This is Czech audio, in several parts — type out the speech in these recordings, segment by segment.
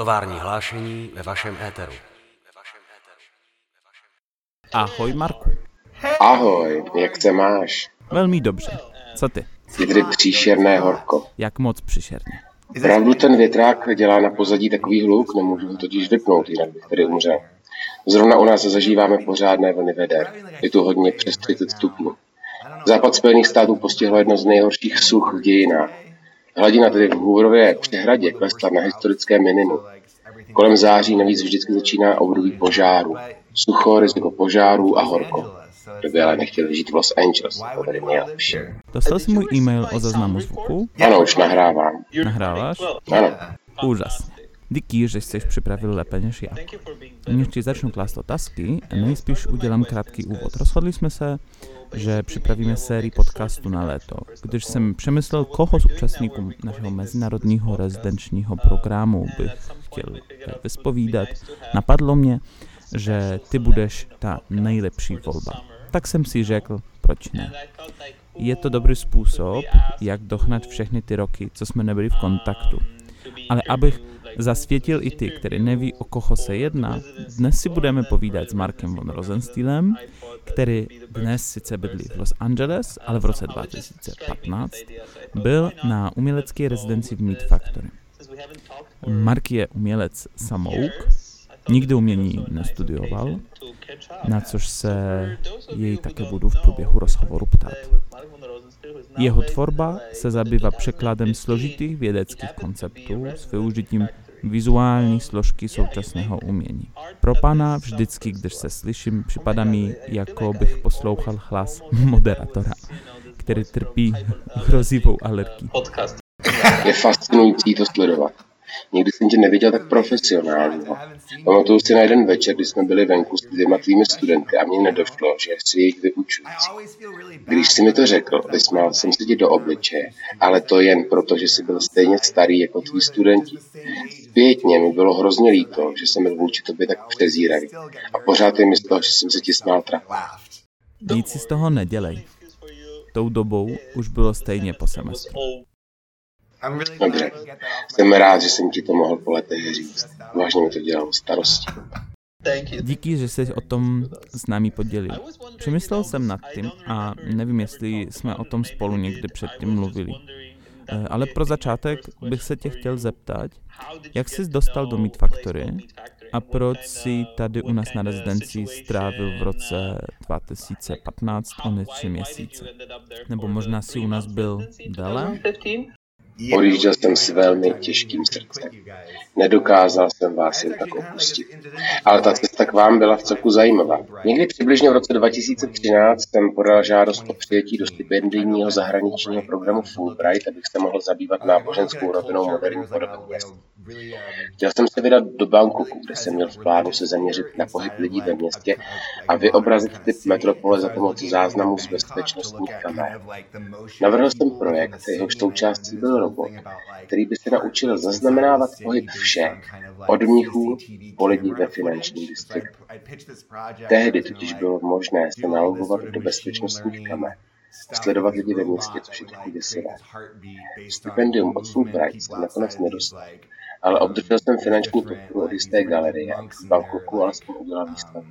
Tovární hlášení ve vašem éteru. Ahoj Marku. Ahoj, jak se máš? Velmi dobře. Co ty? Jde příšerné horko. Jak moc přišerně? Pravdu ten větrák dělá na pozadí takový hluk, nemůžu ho totiž vypnout, jinak bych tady umřel. Zrovna u nás zažíváme pořádné vlny veder. Je tu hodně přes 30 stupňů. Západ Spojených států postihlo jedno z nejhorších such v dějinách. Hladina tedy v Hooverově přehradě klesla na historické minimum. Kolem září navíc vždycky začíná období požáru. Sucho, riziko požáru a horko. Kdo by ale nechtěl žít v Los Angeles, to tady nejlepší. Dostal jsi můj e-mail o záznamu zvuku? Ano, už nahrávám. Nahráváš? Ano. Úžasně. Díky, že jsi připravil lépe než já. Než ti začnu klást otázky, nejspíš udělám krátký úvod. Rozhodli jsme se, že připravíme sérii podcastu na léto, když jsem přemyslel, koho z účastníků našeho mezinárodního rezidenčního programu bych chtěl vyspovídat, napadlo mě, že ty budeš ta nejlepší volba. Tak jsem si řekl, proč ne. Je to dobrý způsob, jak dohnat všechny ty roky, co jsme nebyli v kontaktu. Ale abych zasvětil i ty, který neví, o koho se jedná, dnes si budeme povídat s Markem von Rosenstylem, který dnes sice bydlí v Los Angeles, ale v roce 2015 byl na umělecké rezidenci v Meat Factory. Mark je umělec samouk, nikdy umění nestudioval, na což se jej také budu v průběhu rozhovoru ptát. Jeho tvorba se zabývá překladem složitých vědeckých konceptů s využitím vizuální složky současného umění. Pro pana vždycky, když se slyším, připadá mi, jako bych poslouchal hlas moderatora, který trpí hrozivou alergií. Je fascinující to sledovat. Nikdy jsem tě neviděl tak profesionálního. Pamatuju si na jeden večer, kdy jsme byli venku s dvěma tvými studenty a mně nedošlo, že chci jejich vyučující. Když jsi mi to řekl, vysmál jsem se ti do obličeje, ale to jen proto, že jsi byl stejně starý jako tví studenti. Zpětně mi bylo hrozně líto, že jsem byl vůči tobě tak přezíravý. A pořád je mi z toho, že jsem se ti smál trapně. Nic si z toho nedělej. Tou dobou už bylo stejně po semestru. Dobře, jsem rád, že jsem ti to mohl po letech říct. Vážně mi to dělalo starosti. Díky, že jsi o tom s námi podělil. Přemyslel jsem nad tím a nevím, jestli jsme o tom spolu někdy předtím mluvili. Ale pro začátek bych se tě chtěl zeptat, jak jsi dostal do Meat Factory a proč jsi tady u nás na rezidenci strávil v roce 2015 o tři měsíce? Nebo možná si u nás byl déle? Odjížděl jsem s velmi těžkým srdcem. Nedokázal jsem vás jen tak opustit. Ale ta cesta k vám byla v celku zajímavá. Někdy přibližně v roce 2013 jsem podal žádost o přijetí do stipendijního zahraničního programu Fulbright, abych se mohl zabývat náboženskou rovinou moderní podoby měst. Chtěl jsem se vydat do Bangkoku, kde jsem měl v plánu se zaměřit na pohyb lidí ve městě a vyobrazit typ metropole za pomoci záznamů z bezpečnostních kamer. Navrhl jsem projekt, jehož součástí byl robot, který by se naučil zaznamenávat pohyb všech, od mnichů po lidí ve finančním distriktu. Tehdy totiž bylo možné se nalogovat do bezpečnostních kamer sledovat lidi ve městě, což je trochu děsivé. Stipendium od Fulbright nakonec nedostal, ale obdržel jsem finanční podporu od jisté galerie v Bangkoku alespoň udělal výstavu.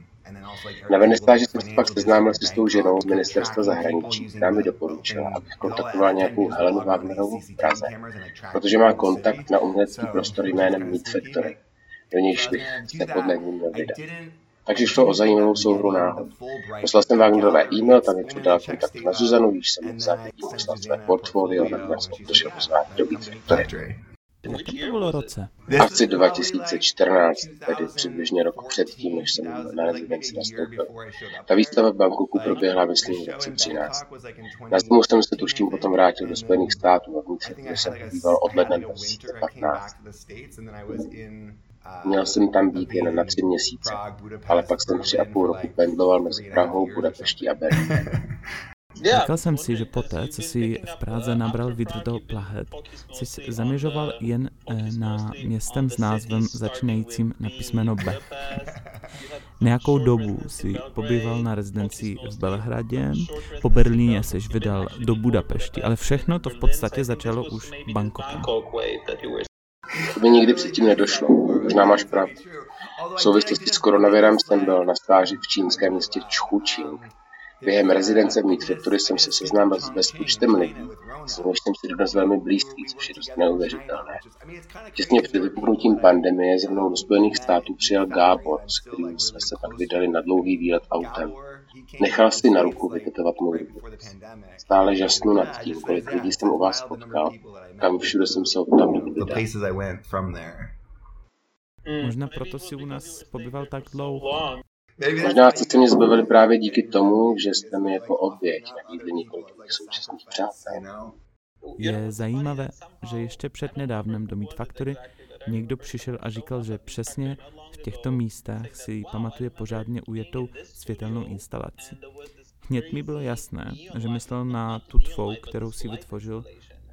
Na vernistáži jsem se pak seznámil s jistou ženou z ministerstva zahraničí, která mi doporučila, abych kontaktoval nějakou Helenu Wagnerovou v Praze, protože má kontakt na umělecký prostor jménem Meat Factory, do nějž bych se podle ní měl vydat. Takže šlo o zajímavou souhru náhod. Poslal jsem Wagnerové e-mail, tam mi předal kontakt na Zuzanu, když jsem mu zápětí poslal své portfolio a nakonec obdržel pozvání do Meat Factory. Jak to bylo roce? Asi 2014, tedy přibližně rok předtím, než jsem na rezidenci nastoupil. Ta výstava v Bangkoku proběhla, myslím, v roce 13. Na zimu jsem se tuším potom vrátil do Spojených států a vnitř, kde jsem pobýval od ledna 2015. Měl jsem tam být jen na tři měsíce, ale pak jsem tři a půl roku pendloval mezi Prahou, Budapeští a Berlínem. Říkal jsem si, že poté, co si v Praze nabral vidr do plahet, jsi zaměřoval jen na městem s názvem začínajícím na písmeno B. Nějakou dobu si pobýval na rezidenci v Belehradě, po Berlíně seš vydal do Budapešti, ale všechno to v podstatě začalo už Bangkokem. To by nikdy předtím nedošlo. Možná máš pravdu. V souvislosti s koronavirem jsem byl na stáži v čínském městě Čchučing. Během rezidence v Factory jsem se seznámil s bezpočtem lidí, s nimiž jsem si dodnes velmi blízký, což je dost neuvěřitelné. Těsně před vypuknutím pandemie ze mnou do Spojených států přijel Gábor, s kterým jsme se pak vydali na dlouhý výlet autem. Nechal si na ruku vytetovat můj rukopis. Stále žasnu nad tím, kolik lidí jsem u vás potkal, kam všude jsem se od tam vydal. Možná proto si u nás pobyval tak dlouho. Možná jste se mě zbavili právě díky tomu, že jste mi jako oběť nabídli několik mých současných přátel. Je zajímavé, že ještě před nedávnem do Meat Factory někdo přišel a říkal, že přesně v těchto místech si pamatuje pořádně ujetou světelnou instalaci. Hned mi bylo jasné, že myslel na tu tvou, kterou si vytvořil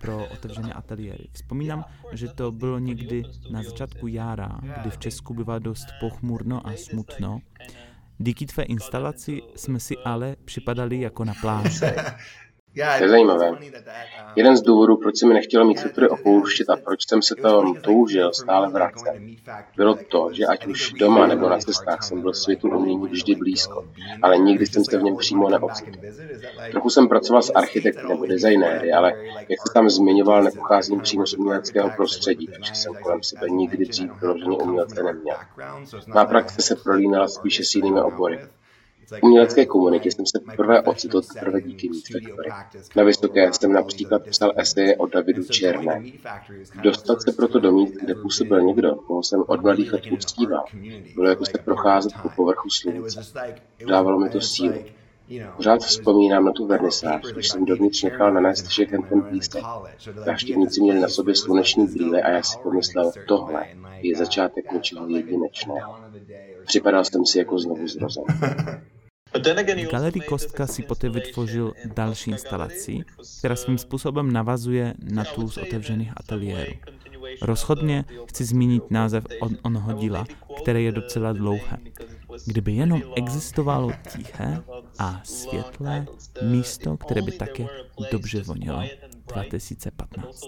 pro otevřené ateliéry. Vzpomínám, že to bylo někdy na začátku jara, kdy v Česku bývá dost pochmurno a smutno Díky tvé instalaci jsme si ale připadali jako na pláži. To je zajímavé. Jeden z důvodů, proč se mi nechtělo mít Twittery opouštět a proč jsem se to toužil stále vracet, bylo to, že ať už doma nebo na cestách jsem byl světu umění vždy blízko, ale nikdy jsem se v něm přímo neocitl. Trochu jsem pracoval s architekty nebo designéry, ale jak se tam zmiňoval, nepocházím přímo z uměleckého prostředí, protože jsem kolem sebe nikdy dřív vyloženě umělce neměl. Má praxe se prolínala spíše s jinými obory. V umělecké komunitě jsem se poprvé ocitl teprve díky Meat Factory. Na Vysoké jsem například psal eseje o Davidu Černé. Dostat se proto do míst, kde působil někdo, koho jsem od mladých let uctíval, bylo jako se procházet po povrchu slunce. Dávalo mi to sílu. Pořád vzpomínám na tu vernisáž, když jsem dovnitř nechal nanést všechen ten písek. Návštěvníci měli na sobě sluneční brýle a já si pomyslel, tohle je začátek něčeho jedinečného. Připadal jsem si jako znovu zrozen. V galerii Kostka si poté vytvořil další instalaci, která svým způsobem navazuje na tu z otevřených ateliérů. Rozhodně chci zmínit název on onoho díla, které je docela dlouhé. Kdyby jenom existovalo tiché a světlé místo, které by také dobře vonilo. 2015.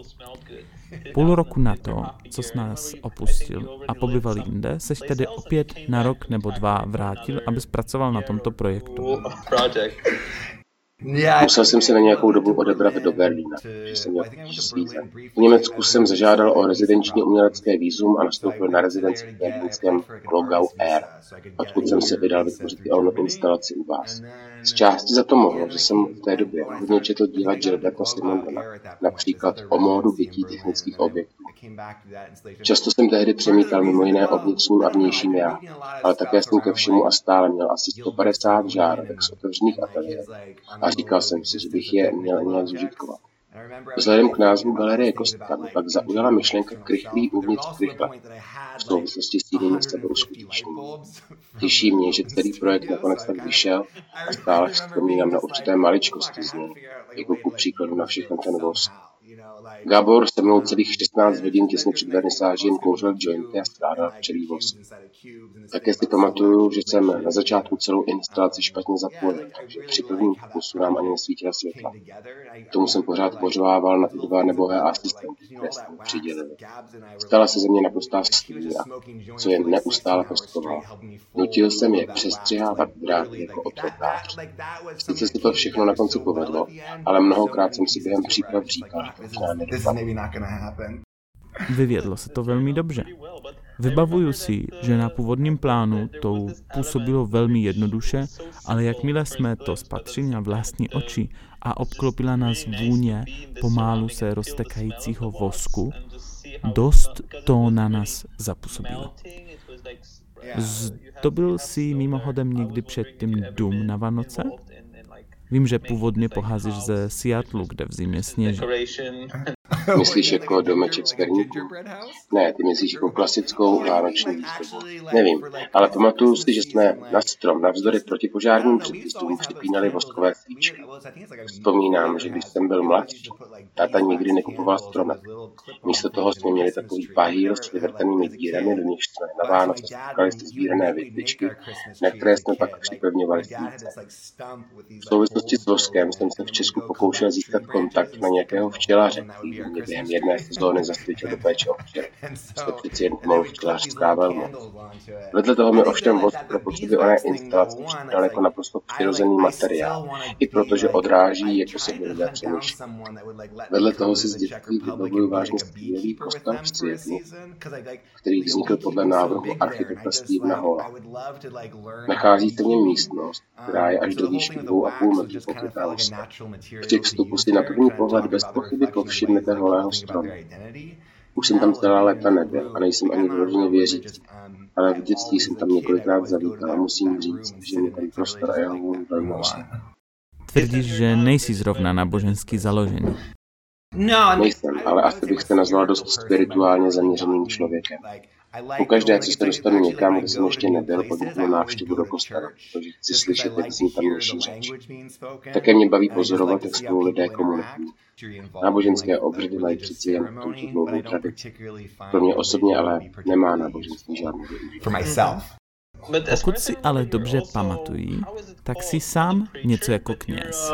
Půl roku na to, co s nás opustil a pobyval jinde, seš tedy opět na rok nebo dva vrátil, aby zpracoval na tomto projektu. Musel jsem se na nějakou dobu odebrat do Berlína, že jsem měl svíze. V Německu jsem zažádal o rezidenční umělecké výzum a nastoupil na rezidenci v berlínském Klogau Air, odkud jsem se vydal vytvořit i onu instalaci u vás. Z části za to mohlo, že jsem v té době hodně četl díla Gilberta Simondona, například o módu bytí technických objektů. Často jsem tehdy přemítal mimo jiné o vnitřním a vnějším já, ale také jsem ke všemu a stále měl asi 150 žárovek z otevřených ateliérů a říkal jsem si, že bych je měl nějak zužitkovat. Vzhledem k názvu Galerie Kostka mě pak zaujala myšlenka krychlý uvnitř krychla v souvislosti s jinými sebeuskutečněním. Těší mě, že celý projekt nakonec tak vyšel a stále vzpomínám na určité maličkosti z něj, jako ku příkladu na všechno ten vosk. Gabor se mnou celých 16 hodin těsně před vernisážím kouřil jointy a strádal včelí vosk. Také si pamatuju, že jsem na začátku celou instalaci špatně zapojil, takže při prvním pokusu nám ani nesvítila světla. K tomu jsem pořád pořovával na ty dva nebohé asistenty, které jsme přidělili. Stala se ze mě naprostá stíra, co jen neustále postoval. Nutil jsem je přestřihávat dráty jako otrokář. Sice se to všechno na konci povedlo, ale mnohokrát jsem si během příprav říkal, Vyvědlo se to velmi dobře. Vybavuju si, že na původním plánu to působilo velmi jednoduše, ale jakmile jsme to spatřili na vlastní oči a obklopila nás vůně pomálu se roztekajícího vosku, dost to na nás zapůsobilo. Zdobil si mimochodem někdy předtím dům na Vánoce? Vím, že původně pocházíš ze Seattleu, kde v zimě sněží. Myslíš jako domeček z perníků? Ne, ty myslíš jako klasickou vánoční výzdobu. Nevím, ale pamatuju si, že jsme na strom navzdory protipožárním předpisům připínali voskové svíčky. Vzpomínám, že když jsem byl mladší, táta nikdy nekupoval stromek. Místo toho jsme měli takový pahýl s vyvrtanými dírami, do nich jsme na Vánoce spukali si sbírané větvičky, na které jsme pak připevňovali svíce. V souvislosti s voskem jsem se v Česku pokoušel získat kontakt na nějakého včelaře, který během jedné sezóny zasvětil do péče o včely. Jste přeci jen pomalu včelařská velmoc. Vedle toho mi ovšem voz pro potřeby oné instalace připadal jako naprosto přirozený materiál, i protože odráží, jako se lidé přemýšlí. Vedle toho si z dětství vybavuju vážně skvělý postav v světlu, který vznikl podle návrhu architekta Stevena Hola. Nachází se v něm místnost, která je až do výšky 2,5 metrů pokrytá lesem. Při vstupu si na první pohled bez pochyby povšimnete holého stromu. Už jsem tam celá léta nebyl a nejsem ani vyloženě věřící, ale v dětství jsem tam několikrát zavítal a musím říct, že mě ten prostor a jeho velmi. Tvrdíš, že nejsi zrovna náboženský založený. Nejsem, ale asi bych se nazval dost spirituálně zaměřeným člověkem. Pokaždé, co se dostanu někam, kde jsem ještě nebyl, podniknu návštěvu do kostela, protože chci slyšet, jak zní tamnější řeč. Také mě baví pozorovat, jak spolu lidé komunikují. Náboženské obřady mají přeci jen tuto dlouhou tradici. Pro mě osobně ale nemá náboženství žádný Pokud si ale dobře pamatují, tak si sám něco jako kněz.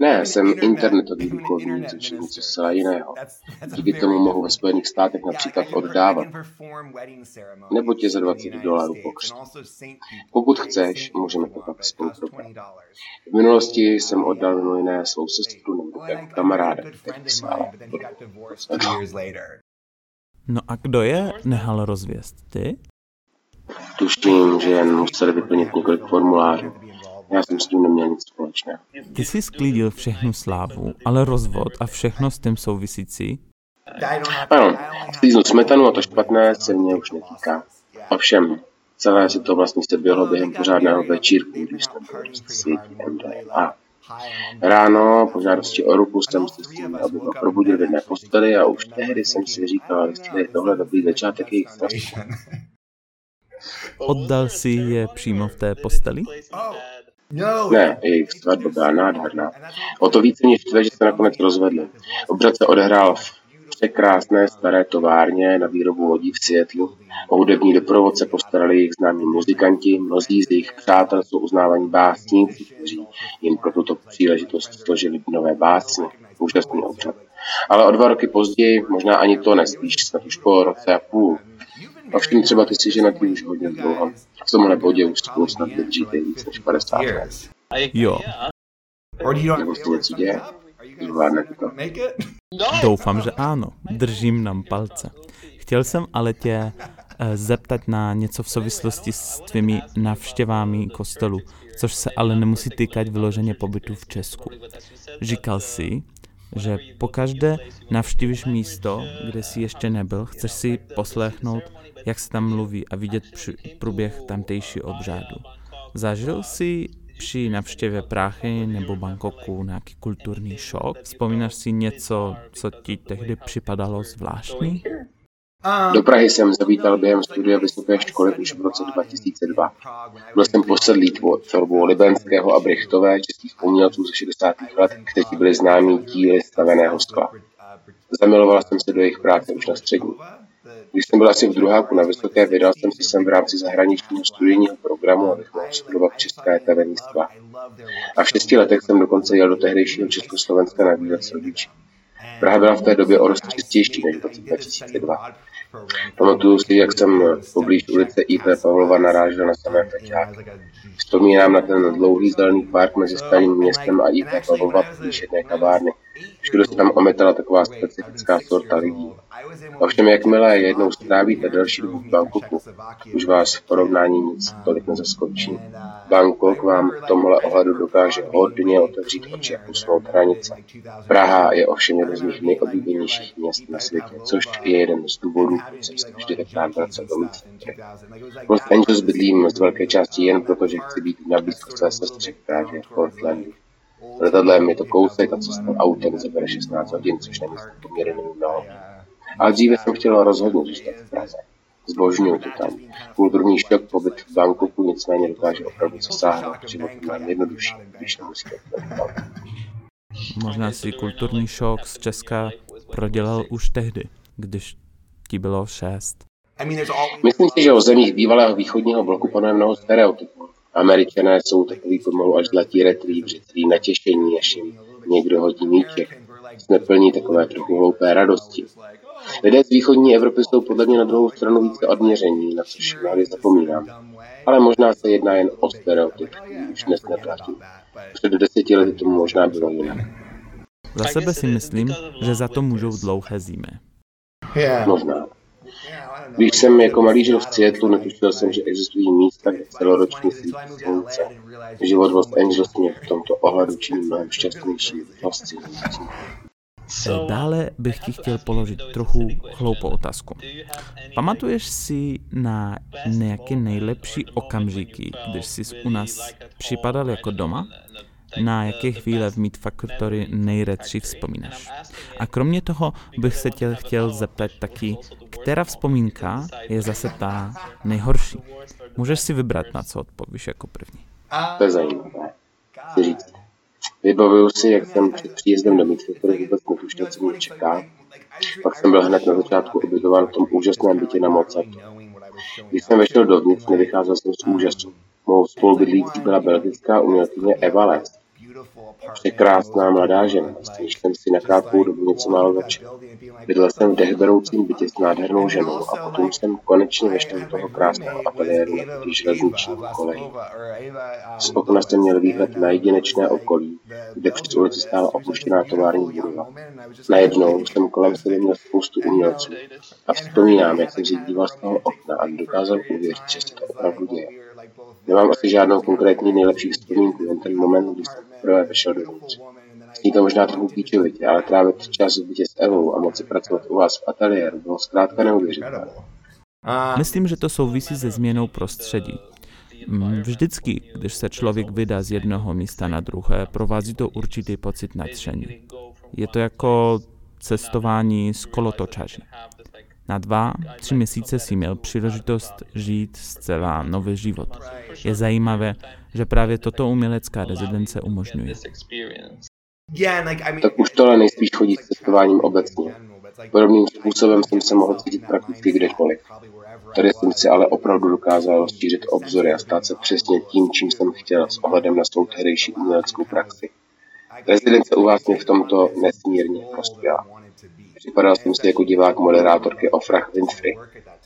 Ne, jsem internetový duchovní, což je něco zcela jiného. Díky tomu mohu ve Spojených státech například oddávat. Nebo tě za 20 dolarů pokřt. Pokud chceš, můžeme to pak spolu probrat. V minulosti jsem oddal mimo jiné svou sestru nebo jako kamaráda, který ale No a kdo je nehal rozvěst? Ty? Tuším, že jen museli vyplnit několik formulářů. Já jsem s tím neměl nic společného. Ty jsi sklidil všechnu slávu, ale rozvod a všechno s tím souvisící? Ano, sklíznout smetanu a to špatné se mě už netýká. Ovšem, celé si to vlastně se bylo během pořádného večírku, když jsem byl světí MDMA. Ráno po žádosti o ruku jsem se s tím, aby ho probudil v jedné posteli a už tehdy jsem si říkal, jestli je tohle dobrý začátek jejich vztahu. Oddal si je přímo v té posteli? Ne, jejich svatba byla nádherná. O to více mě štve, že se nakonec rozvedli. Obřad se odehrál v překrásné staré továrně na výrobu lodí v Seattlu. O hudební doprovod se postarali jejich známí muzikanti, mnozí z jejich přátel jsou uznávaní básníci, kteří jim pro tuto příležitost složili nové básně. Úžasný obřad. Ale o dva roky později, možná ani to nespíš, snad už po roce a půl, Ovšem třeba ty jsi ženatý už hodně dlouho. V tomhle bodě už spolu snad vydržíte víc než 50 let. Jo. Nebo se něco děje? Zvládnete to? Doufám, že ano. Držím nám palce. Chtěl jsem ale tě eh, zeptat na něco v souvislosti s tvými navštěvami kostelu, což se ale nemusí týkat vyloženě pobytu v Česku. Říkal jsi, že pokaždé navštívíš místo, kde jsi ještě nebyl, chceš si poslechnout, jak se tam mluví a vidět průběh tamtejší obřádu. Zažil jsi při navštěvě Práchy nebo Bangkoku nějaký kulturní šok? Vzpomínáš si něco, co ti tehdy připadalo zvláštní? Do Prahy jsem zavítal během studia vysoké školy už v roce 2002. Byl jsem posedlý tvorbou Libenského a Brichtové, českých umělců ze 60. let, kteří byli známí díly staveného skla. Zamiloval jsem se do jejich práce už na střední. Když jsem byl asi v druháku na Vysoké, vydal jsem se sem v rámci zahraničního studijního programu, abych mohl studovat české tavení skla. A v šesti letech jsem dokonce jel do tehdejšího Československa na výlet s rodiči. Praha byla v té době o dost čistější než v roce 2002. Pamatuju si, jak jsem poblíž ulice IP Pavlova narážel na samé feťáky. Vzpomínám na ten dlouhý zelený park mezi starým městem a IP Pavlova poblíž jedné kavárny. Všude se tam ometala taková specifická sorta lidí. Ovšem, jakmile jednou strávíte další dobu v Bangkoku, už vás v porovnání nic tolik nezaskočí. Bangkok vám v tomhle ohledu dokáže hodně otevřít oči a posunout hranice. Praha je ovšem jedno z mých nejoblíbenějších měst na světě, což je jeden z důvodů, proč jsem se vždy tak vracel do místní. V Los Angeles bydlím z velké části jen proto, že chci být na blízko své sestře, která je v Portlandu. Letadlem je to kousek a cesta autem zabere 16 hodin, což není poměrně mnoho. Ale dříve jsem chtěl rozhodně zůstat v Praze. Zbožňuju to tam. Kulturní šok pobyt v Bangkoku nicméně dokáže opravdu zasáhnout život mnohem jednodušší, když nemusíte Možná si kulturní šok z Česka prodělal už tehdy, když ti bylo šest. Myslím si, že o zemích bývalého východního bloku panuje mnoho stereotypů. Američané jsou takový pomalu až zlatí retrievři, který natěšení, až jim někdo hodí míček. jsme plní takové trochu hloupé radosti. Lidé z východní Evropy jsou podle mě na druhou stranu více odměření, na což mnohdy zapomínám. Ale možná se jedná jen o stereotyp, už dnes neplatí. Před deseti lety tomu možná bylo jinak. Za sebe si myslím, že za to můžou dlouhé zimy. Možná. Když jsem jako malý žil v Seattle, netušil jsem, že existují místa, kde celoročně svítí slunce. Život Los Angeles mě v tomto ohledu činí mnohem šťastnější, fascinující. Dále bych ti chtěl položit trochu hloupou otázku. Pamatuješ si na nějaké nejlepší okamžiky, když jsi u nás připadal jako doma? Na jaké chvíle v Meet Factory nejradši vzpomínáš? A kromě toho bych se tě chtěl zeptat taky, která vzpomínka je zase ta nejhorší? Můžeš si vybrat, na co odpovíš jako první. To je zajímavé. Chci říct. Vybavuju si, jak jsem před příjezdem do Meet Factory vůbec netušil, co mě čeká. Pak jsem byl hned na začátku ubytován v tom úžasném bytě na Mozartu. Když jsem vešel dovnitř, nevycházel jsem z úžasu. Mou spolubydlící byla belgická umělkyně Eva Les. Překrásná mladá žena, s jsem si na krátkou dobu něco málo začal. Bydlel jsem v dechberoucím bytě s nádhernou ženou a potom jsem konečně do toho krásného ateliéru na železniční koleji. Z okna jsem měl výhled na jedinečné okolí, kde přes ulici stála opuštěná tovární budova. Najednou jsem kolem sebe měl spoustu umělců a vzpomínám, jak jsem si díval z toho okna a dokázal uvěřit, že se to opravdu děje. Nemám asi žádnou konkrétní nejlepší vzpomínku, jen ten moment, kdy jsem poprvé vešel dovnitř. Zní to možná trochu píčovitě, ale trávit čas v bytě s Evou a moci pracovat u vás v ateliéru bylo zkrátka neuvěřitelné. Myslím, že to souvisí se změnou prostředí. Mm, vždycky, když se člověk vydá z jednoho místa na druhé, provází to určitý pocit nadšení. Je to jako cestování z kolotočaří. Na dva, tři měsíce si měl příležitost žít zcela nový život. Je zajímavé, že právě toto umělecká rezidence umožňuje. Tak už tohle nejspíš chodí s cestováním obecně. Podobným způsobem jsem se mohl cítit prakticky kdekoliv. Tady jsem si ale opravdu dokázal rozšířit obzory a stát se přesně tím, čím jsem chtěl s ohledem na svou tehdejší uměleckou praxi. Rezidence u vás mě v tomto nesmírně prospěla. Připadal jsem si jako divák moderátorky Ofrah Winfrey,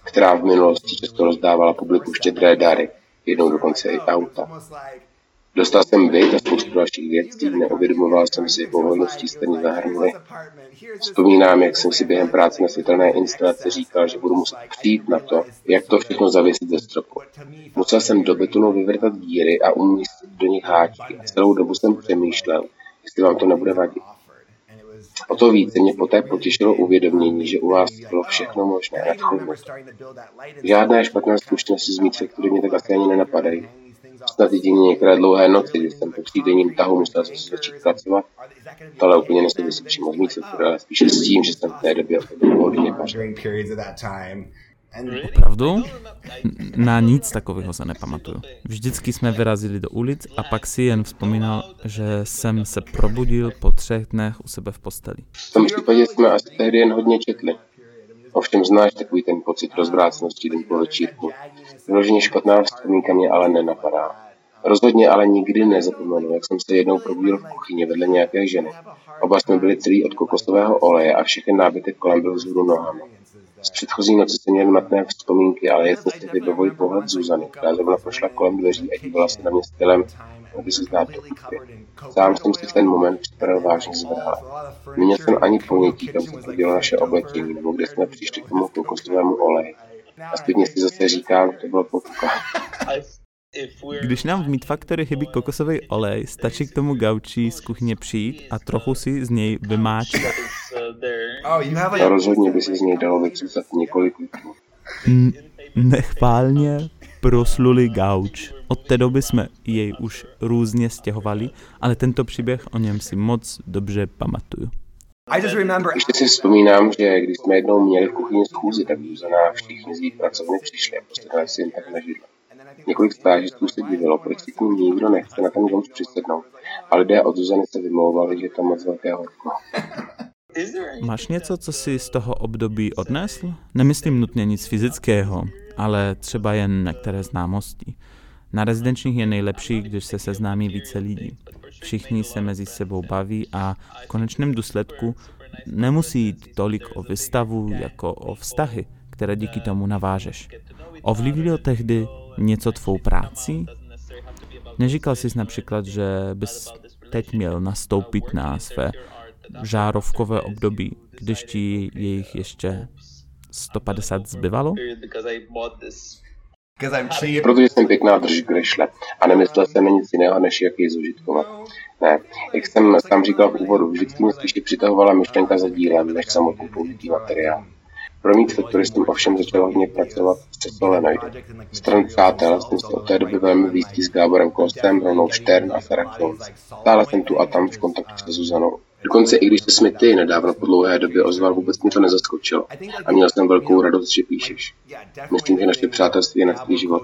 která v minulosti často rozdávala publiku štědré dary, jednou dokonce i auta. Dostal jsem byt a spoustu dalších věcí, neuvědomoval jsem si, jste mě zahrnuli. Vzpomínám, jak jsem si během práce na světelné instalaci říkal, že budu muset přijít na to, jak to všechno zavěsit ze stropu. Musel jsem do betonu vyvrtat díry a umístit do nich háčky a celou dobu jsem přemýšlel, jestli vám to nebude vadit. O to více mě poté potěšilo uvědomění, že u vás bylo všechno možné nadchnout. Žádné špatné zkušenosti z Meet které mě tak asi ani nenapadají. Snad jedině některé dlouhé noci, kdy jsem po třídenním tahu musel se začít pracovat. ale úplně nesouvisí přímo s Meet ale spíše s tím, že jsem v té době hodně pařil. Opravdu? Na nic takového se nepamatuju. Vždycky jsme vyrazili do ulic a pak si jen vzpomínal, že jsem se probudil po třech dnech u sebe v posteli. V tom případě jsme asi tehdy jen hodně četli. Ovšem znáš takový ten pocit rozvrácenosti den po večírku. Vyloženě špatná vzpomínka mě ale nenapadá. Rozhodně ale nikdy nezapomenu, jak jsem se jednou probudil v kuchyni vedle nějaké ženy. Oba jsme byli celý od kokosového oleje a všechny nábytek kolem byl vzhůru nohama. Z předchozí noci jsem měl matné vzpomínky, ale jasně si vybavuji pohled Zuzany, která zrovna prošla kolem dveří a dívala se na mě stylem, aby se znát do Sám jsem si v ten moment připadal vážně zvrál. Neměl jsem ani ponětí, kam se podílo naše oblečení, nebo kde jsme přišli k tomu kokosovému oleji. A zpětně si zase říkám, to bylo potuka. Když nám v Meat Factory chybí kokosový olej, stačí k tomu gaučí z kuchyně přijít a trochu si z něj vymáčet. A rozhodně by si z něj dalo vycucat několik litrů. Nechválně prosluli gauč. Od té doby jsme jej už různě stěhovali, ale tento příběh o něm si moc dobře pamatuju. Ještě si vzpomínám, že když jsme jednou měli v kuchyni schůzi, tak Zuzana všichni z jejich pracovny přišli a postavili si jen tak na židle. Několik stážistů se divilo, proč si tím nikdo nechce na ten gauč přisednout. A lidé od Zuzany se vymlouvali, že je tam moc velké horko. Máš něco, co jsi z toho období odnesl? Nemyslím nutně nic fyzického, ale třeba jen některé známosti. Na rezidenčních je nejlepší, když se seznámí více lidí. všichni se mezi sebou baví a v konečném důsledku nemusí jít tolik o vystavu jako o vztahy, které díky tomu navážeš. Ovlivnilo tehdy něco tvou práci? Neříkal jsi například, že bys teď měl nastoupit na své žárovkové období, když ti jejich ještě 150 zbyvalo? Protože jsem pěkná drž grešle a nemyslel jsem na nic jiného, než jak ji zužitkovat. Ne, jak jsem tam říkal v úvodu, vždycky mě spíše přitahovala myšlenka za dílem, než samotný použitý materiál. Pro mít jsem ovšem začal hodně pracovat se solenoidy. Stran přátel jsem se od té doby velmi blízký s Gáborem Kostem, Ronou Štern a Sarah Jones. Stále jsem tu a tam v kontaktu se Zuzanou. Dokonce i když se mi ty nedávno po dlouhé době ozval, vůbec mě to nezaskočilo. A měl jsem velkou radost, že píšeš. Myslím, že naše přátelství je na život.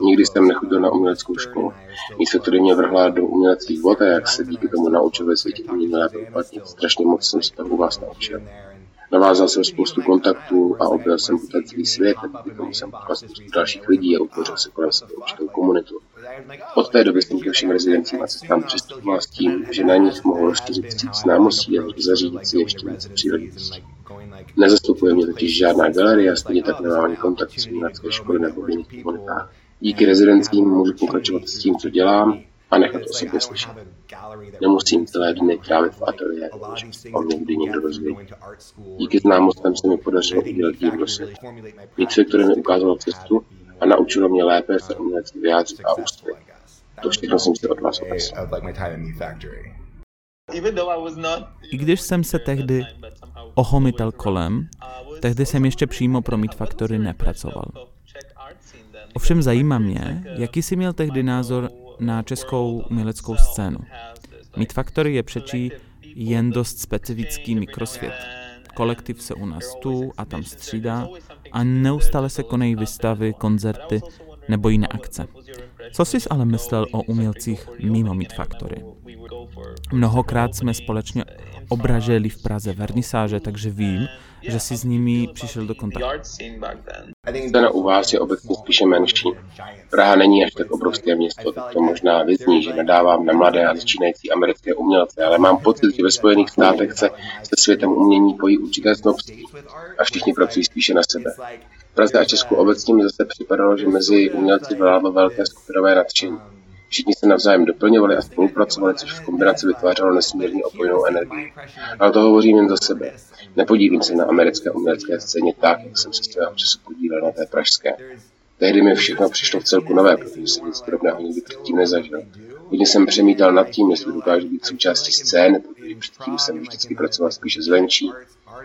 Nikdy jsem nechodil na uměleckou školu. Místo, který mě vrhla do uměleckých vod a jak se díky tomu naučil ve světě umění lépe. Strašně moc jsem se to u vás naučil. Navázal jsem spoustu kontaktů a objel jsem poté celý svět, tomu jsem potkal spoustu dalších lidí a utvořil se kolem sebe určitou komunitu. Od té doby jsem ke všem rezidencím a cestám přistupoval s tím, že na nich mohu rozšířit síť známostí a zařídit si ještě více příležitostí. Nezastupuje mě totiž žádná galerie a stejně tak nemám ani kontakt s umělecké školy nebo v jiných komunitách. Díky rezidencím můžu pokračovat s tím, co dělám, a nechat o sobě slyšet. Nemusím celé dny trávit v ateliéru, když o mě kdy někdo dozví. Díky známostem se mi podařilo udělat díl do světa. Více, které mi ukázalo cestu a naučilo mě lépe se umělecky vyjádřit a úspěch. To všechno jsem si od vás odnesl. I když jsem se tehdy ohomitel kolem, tehdy jsem ještě přímo pro Meat Factory nepracoval. Ovšem zajímá mě, jaký jsi měl tehdy názor na českou uměleckou scénu. Meat Factory je přečí jen dost specifický mikrosvět. Kolektiv se u nás tu a tam střídá a neustále se konají výstavy, koncerty nebo jiné akce. Co jsi ale myslel o umělcích mimo Meat Factory? Mnohokrát jsme společně obraželi v Praze vernisáže, takže vím, že jsi s nimi přišel do kontaktu. Scéna u vás je obecně spíše menší. Praha není až tak obrovské město, tak to možná vyzní, že nadávám na mladé a začínající americké umělce, ale mám pocit, že ve Spojených státech se se světem umění pojí určité snobství a všichni pracují spíše na sebe. V Praze a Česku obecně mi zase připadalo, že mezi umělci vládlo velké skupinové nadšení. Všichni se navzájem doplňovali a spolupracovali, což v kombinaci vytvářelo nesmírně opojnou energii. Ale to hovořím jen za sebe. Nepodívím se na americké umělecké scéně tak, jak jsem se svého času podílel na té pražské. Tehdy mi všechno přišlo v celku nové, protože jsem nic podobného nikdy předtím nezažil. Hodně jsem přemítal nad tím, jestli dokážu být součástí scény, protože předtím jsem vždycky pracoval spíše zvenčí.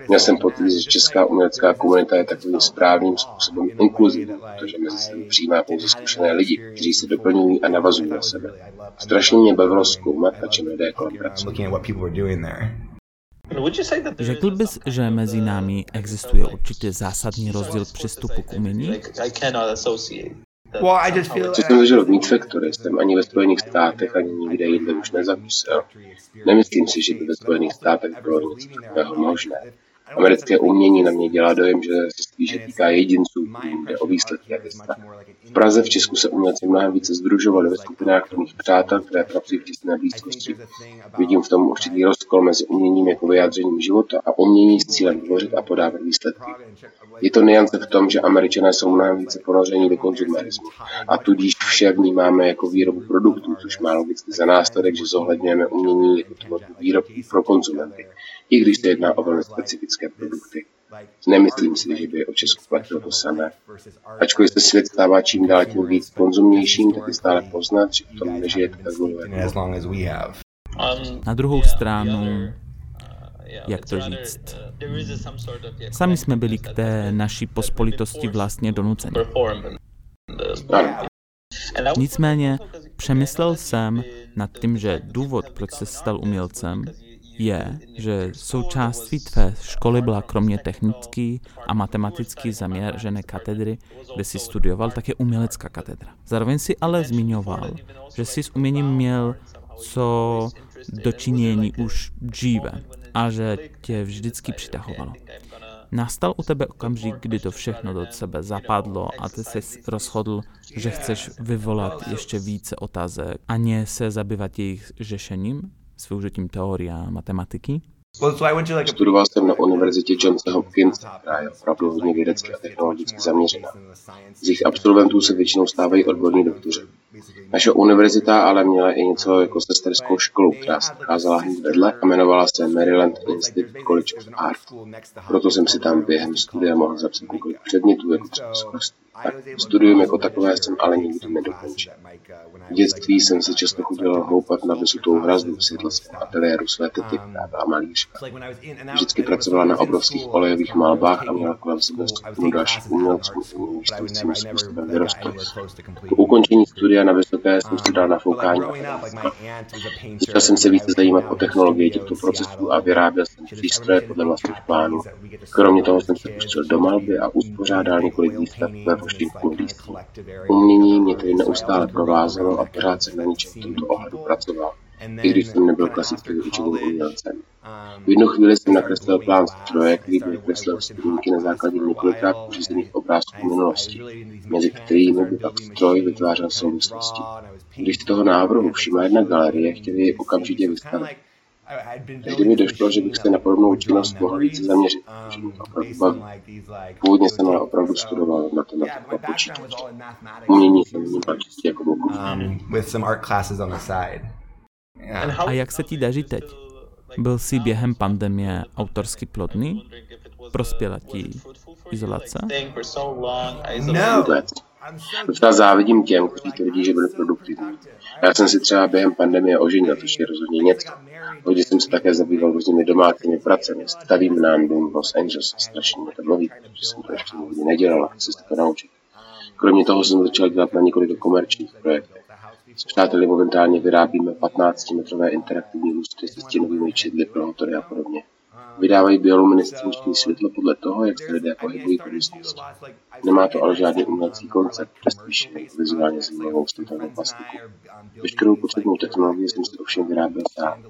Měl jsem pocit, že česká umělecká komunita je takovým správným způsobem inkluzivní, protože mezi sebou přijímá pouze zkušené lidi, kteří se doplňují a navazují na sebe. Strašně mě bavilo zkoumat, a čem lidé kolem pracují. Řekl bys, že mezi námi existuje určitě zásadní rozdíl přístupu k umění? Co jsem zažil v Meat Factory, jsem ani ve Spojených státech, ani nikde jinde už nezakusil. Nemyslím si, že by ve Spojených státech bylo takového možné. Americké umění na mě dělá dojem, že se spíše týká jedinců, jde o výsledky a gesta. V Praze v Česku se umělci mnohem více združovali ve skupinách mých přátel, které pracují v těsné blízkosti. Vidím v tom určitý rozkol mezi uměním jako vyjádřením života a umění s cílem tvořit a podávat výsledky. Je to niance v tom, že američané jsou mnohem více ponoření do konzumerismu a tudíž vše vnímáme jako výrobu produktů, což má logicky za následek, že zohledňujeme umění jako tvorbu pro konzumenty, i když se jedná o velmi specifické produkty. Nemyslím si, že by o Česku platilo to samé. Ačkoliv se svět stává čím dál tím víc konzumnějším, tak je stále poznat, že v tom nežijete tak dlouho. Na druhou stranu, jak to říct. Sami jsme byli k té naší pospolitosti vlastně donuceni. Nicméně přemyslel jsem nad tím, že důvod, proč se stal umělcem, je, že součástí tvé školy byla kromě technický a matematicky zaměřené katedry, kde jsi studioval, také umělecká katedra. Zároveň si ale zmiňoval, že jsi s uměním měl co dočinění už dříve a že tě vždycky přitahovalo. Nastal u tebe okamžik, kdy to všechno do sebe zapadlo a ty jsi rozhodl, že chceš vyvolat ještě více otázek a ne se zabývat jejich řešením s využitím teorie a matematiky? Studoval jsem na univerzitě Johns Hopkins, která je opravdu hodně vědecky a technologicky zaměřená. Z jejich absolventů se většinou stávají odborní doktoři. Naše univerzita ale měla i něco jako sesterskou školu, která se nacházela hned vedle a jmenovala se Maryland Institute College of Art. Proto jsem si tam během studia mohl zapsat několik předmětů, jako třeba studium jako takové jsem ale nikdy nedokončil. V dětství jsem se často chodil houpat na vysutou hrazdu v sídle svého ateliéru své tety, která byla malířka. Vždycky pracovala na obrovských olejových malbách a měla kolem sebe skupinu dalších umělců, umělčtujícími způsobem vyrostl. Po ukončení studia na vysoké jsem si dal na foukání Začal jsem se více zajímat o technologii těchto procesů a vyráběl jsem přístroje podle vlastních plánů. Kromě toho jsem se pustil do malby a uspořádal několik výstav ve Washingtonu DC. Umění mě tedy neustále provázelo a pořád jsem na něčem v tomto ohledu pracoval, i když jsem nebyl klasickým učitelem umělcem. V jednu chvíli jsem nakreslil plán stroje, který by vykreslil studníky na základě několika pořízených obrázků minulosti, mezi kterými by pak stroj vytvářel souvislosti. Když toho návrhu všimla jedna galerie, chtěli ji okamžitě vystavit. Mi došlo, že bych se na podobnou činnost mohl více zaměřit, že mě to opravdu baví. Původně jsem ale opravdu studoval matematiku a počítač. Umění jsem vnímal čistě jako boku. A jak se ti daří teď? Byl jsi během pandemie autorsky plodný? Prospěla ti izolace? Vůbec. Docela závidím těm, kteří tvrdí, že byli produktivní. Já jsem si třeba během pandemie oženil, což je rozhodně něco. Hodně jsem se také zabýval různými domácími pracemi. Stavím nám dům v Los Angeles strašně mě to baví, protože jsem to ještě nikdy nedělal a chci se to naučit. Kromě toho jsem začal dělat na několika komerčních projektech. S přáteli momentálně vyrábíme 15-metrové interaktivní lustry se stěnovými čidly pro autory a podobně. Vydávají bioluminescenční světlo podle toho, jak se lidé pohybují po místnosti. Nemá to ale žádný umělecký koncept, spíš vizuálně zajímavou statelnou plastiku. Veškerou potřebnou technologii jsem si ovšem vyráběl sám.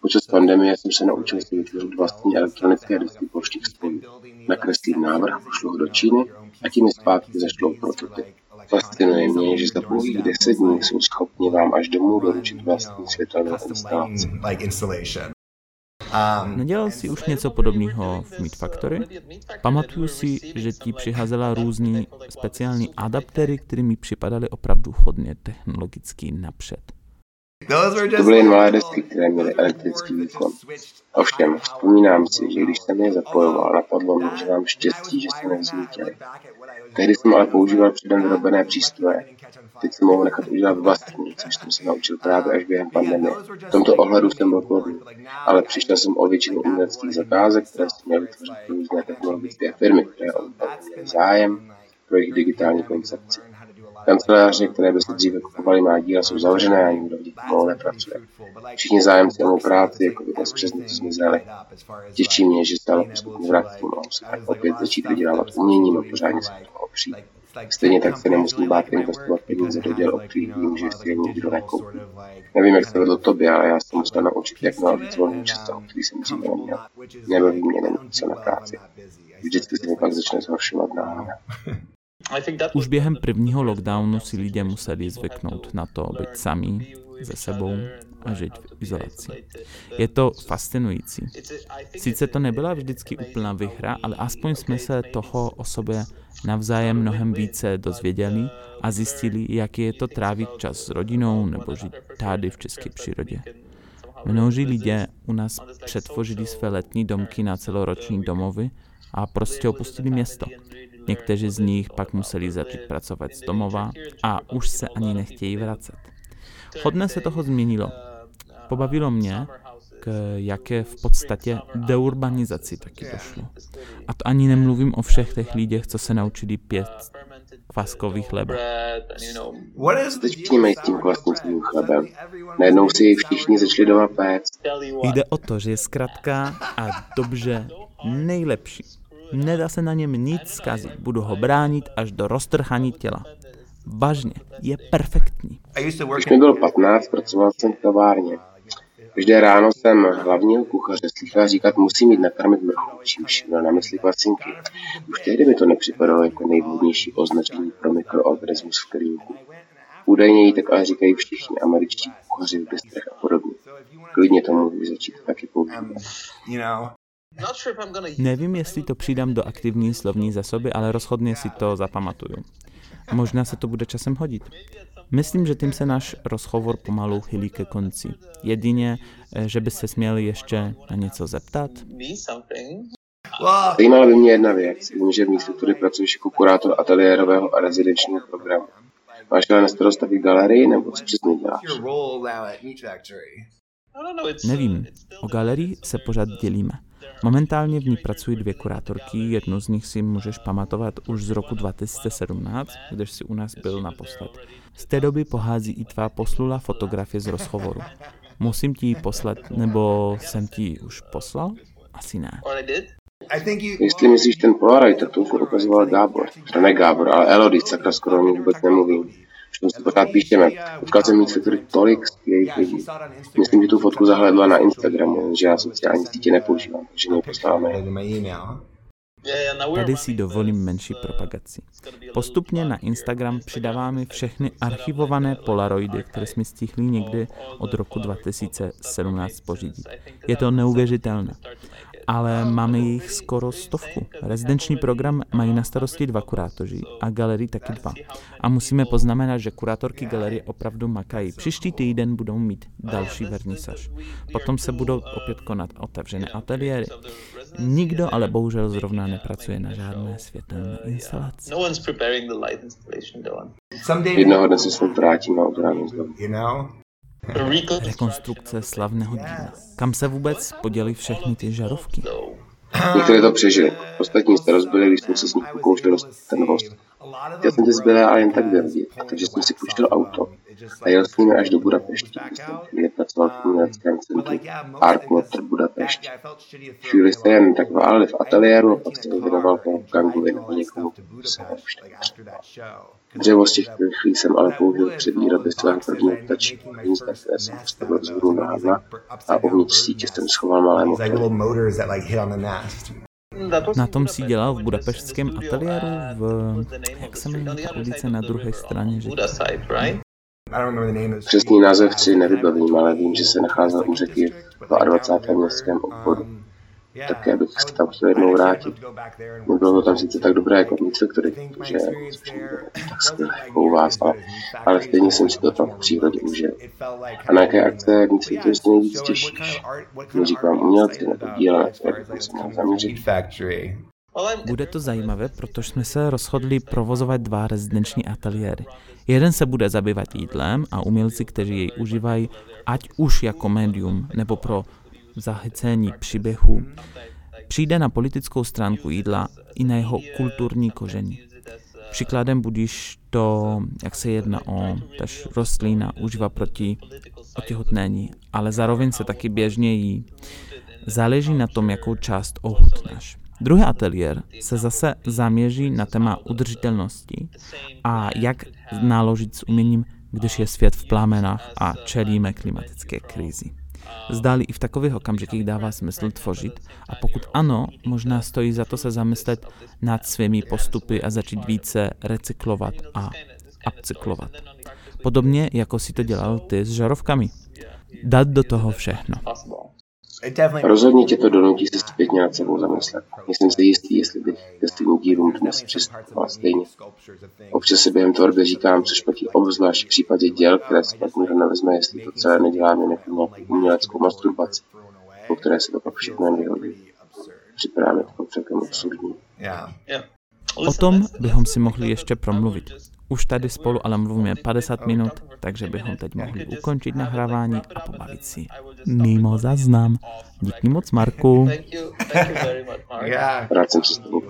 Počas pandemie jsem se naučil si vytvořit vlastní elektronické desky poštích spojů. Nakreslím návrh, pošlu ho do Číny a tím je zpátky zašlou prototyp. Fascinuje mě, že za pouhých deset dní jsou schopni vám až domů doručit vlastní světelnou instalaci. Nedělal jsi už něco podobného v Meat Factory? Pamatuju si, že ti přicházela různý speciální adaptéry, které mi připadaly opravdu hodně technologicky napřed. To byly jen malé desky, které měly elektrický výkon. Ovšem, vzpomínám si, že když jsem je zapojoval, napadlo mě, že mám štěstí, že se nevzlítili. Tehdy jsem ale používal předem vyrobené přístroje. Teď jsem mohl nechat udělat vlastní, což jsem se naučil právě až během pandemie. V tomto ohledu jsem byl plodný, ale přišel jsem o většinu uměleckých zakázek, které jsem měl vytvořit různé technologické firmy, které měly zájem pro jejich digitální koncepci. Kanceláře, které by se dříve kupovaly má díla, jsou zavřené a nikdo v nich pomalu nepracuje. Všichni zájemci o práci, jako by dnes přes noc zmizeli. Těší mě, že stále postupně vrátím a se tak opět začít vydělávat uměním a pořádně se toho opřít. Stejně tak se nemusím bát investovat peníze do děl, o vím, že si je nikdo nekoupí. Nevím, jak se vedlo tobě, ale já jsem musel naučit, jak má víc volného času, který jsem dříve neměl. Nebaví mě nemít na práci. Vždycky se mi pak začne zhoršovat nálada. Už během prvního lockdownu si lidé museli zvyknout na to být sami se sebou a žít v izolaci. Je to fascinující. Sice to nebyla vždycky úplná vyhra, ale aspoň jsme se toho o sobě navzájem mnohem více dozvěděli a zjistili, jak je to trávit čas s rodinou nebo žít tady v české přírodě. Množí lidé u nás přetvořili své letní domky na celoroční domovy a prostě opustili město. Někteří z nich pak museli začít pracovat z domova a už se ani nechtějí vracet. Hodně se toho změnilo. Pobavilo mě, k jaké v podstatě deurbanizaci taky došlo. A to ani nemluvím o všech těch lidech, co se naučili pět kvaskových chleba. Teď vnímají s tím kvaskovým chlebem. Najednou si všichni začali doma péct. Jde o to, že je zkrátka a dobře nejlepší. Nedá se na něm nic zkazit. Budu ho bránit až do roztrhání těla. Vážně, je perfektní. Když mi bylo 15, pracoval jsem v kavárně. Každé ráno jsem hlavního kuchaře slychala říkat, musí mít nakrmit mrchu, čímž měl na mysli kvacinky. Už tehdy mi to nepřipadalo jako nejvhodnější označení pro mikroorganismus v krýmku. Údajně jí tak ale říkají všichni američtí kuchaři v bistrech a podobně. Klidně to můžu začít taky používat. Nevím, jestli to přidám do aktivní slovní zásoby, ale rozhodně si to zapamatuju. A možná se to bude časem hodit. Myslím, že tím se náš rozhovor pomalu chylí ke konci. Jedině, eh, že by se směli ještě na něco zeptat. Zajímala by mě jedna věc. Vím, že v místě, který pracuješ jako kurátor ateliérového a rezidenčního programu. Máš ale na starost taky galerii, nebo co přesně děláš? Nevím. O galerii se pořád dělíme. Momentálně v ní pracují dvě kurátorky, jednu z nich si můžeš pamatovat už z roku 2017, když si u nás byl naposled. Z té doby pohází i tvá poslula fotografie z rozhovoru. Musím ti ji poslat, nebo jsem ti ji už poslal? Asi ne. Jestli myslíš ten Polaroid, tak to ukazoval Gábor. To ne Gábor, ale Elodie, sakra skoro o vůbec nemluvím tom si pořád píšeme. Potkal jsem tady tolik skvělých lidí. Myslím, že tu fotku zahledla na Instagramu, že já sociální sítě nepoužívám, takže mě poslala Tady si dovolím menší propagaci. Postupně na Instagram přidáváme všechny archivované polaroidy, které jsme stihli někdy od roku 2017 pořídit. Je to neuvěřitelné ale máme jich skoro stovku. Rezidenční program mají na starosti dva kurátoři a galerii taky dva. A musíme poznamenat, že kurátorky galerie opravdu makají. Příští týden budou mít další vernisaž. Potom se budou opět konat otevřené ateliéry. Nikdo ale bohužel zrovna nepracuje na žádné světelné instalaci. Jednoho dne se snad vrátím a udělám znovu. Rekonstrukce slavného díla. Kam se vůbec poděli všechny ty žarovky? Některé to přežili. Ostatní se rozbili, když jsem se s nich pokoušel dostat ten voz. Chtěl jsem zbylé ale jen tak vyhodit, takže jsem si půjčil auto a jel s nimi až do Budapešti, kde pracoval v uměleckém centru Art Motor Budapešť. Chvíli se jen tak váleli v ateliéru a pak se věnoval Wolfgangovi nebo někomu, kdo se Dřevo z těch chvílí jsem ale použil při výrobě svého prvního ptačí hnízda, které jsem postavil vzhůru na hadla a uvnitř sítě jsem schoval malé motory. Na tom si dělal v budapeštském ateliéru v, jak se jmenuje ta ulice na druhé straně, že? Přesný název si nevybavím, ale vím, že se nacházel u řeky v 22. městském obvodu. Také bych se tam chtěl jednou vrátit. Nebylo to tam sice tak dobré jako v Factory, protože tak skvělé jako u vás, ale, ale stejně jsem si to tam v přírodě užil. A na jaké akce Meat Factory jste nejvíc těšíš? Neříkám umělci nebo díla, na které bychom se mohli zaměřit. Bude to zajímavé, protože jsme se rozhodli provozovat dva rezidenční ateliéry. Jeden se bude zabývat jídlem a umělci, kteří jej užívají, ať už jako médium nebo pro zachycení příběhu, přijde na politickou stránku jídla i na jeho kulturní koření. Příkladem budíš to, jak se jedná o tež rostlina, užívá proti otěhotnění, ale zároveň se taky běžně jí. Záleží na tom, jakou část ochutnáš. Druhý ateliér se zase zaměří na téma udržitelnosti a jak naložit s uměním, když je svět v plámenách a čelíme klimatické krizi. Zdáli i v takových okamžikých dává smysl tvořit a pokud ano, možná stojí za to se zamyslet nad svými postupy a začít více recyklovat a upcyklovat. Podobně jako si to dělal ty s žarovkami. Dát do toho všechno. Rozhodně tě to donutí se zpětně nad sebou zamyslet. Nejsem si jistý, jestli bych ke stejným dílům dnes přistupoval stejně. Občas si během tvorby říkám, což platí obzvlášť v případě děl, které si pak nikdo nevezme, jestli to celé neděláme jako nějakou uměleckou masturbaci, po které se to pak všechno nevyhodí. Připadá mi to celkem absurdní. O tom bychom si mohli ještě promluvit. Už tady spolu ale mluvíme 50 minut, takže bychom teď mohli ukončit nahrávání a pobavit si. Mimo zaznam. Díky moc, Marku. Rád jsem se s tebou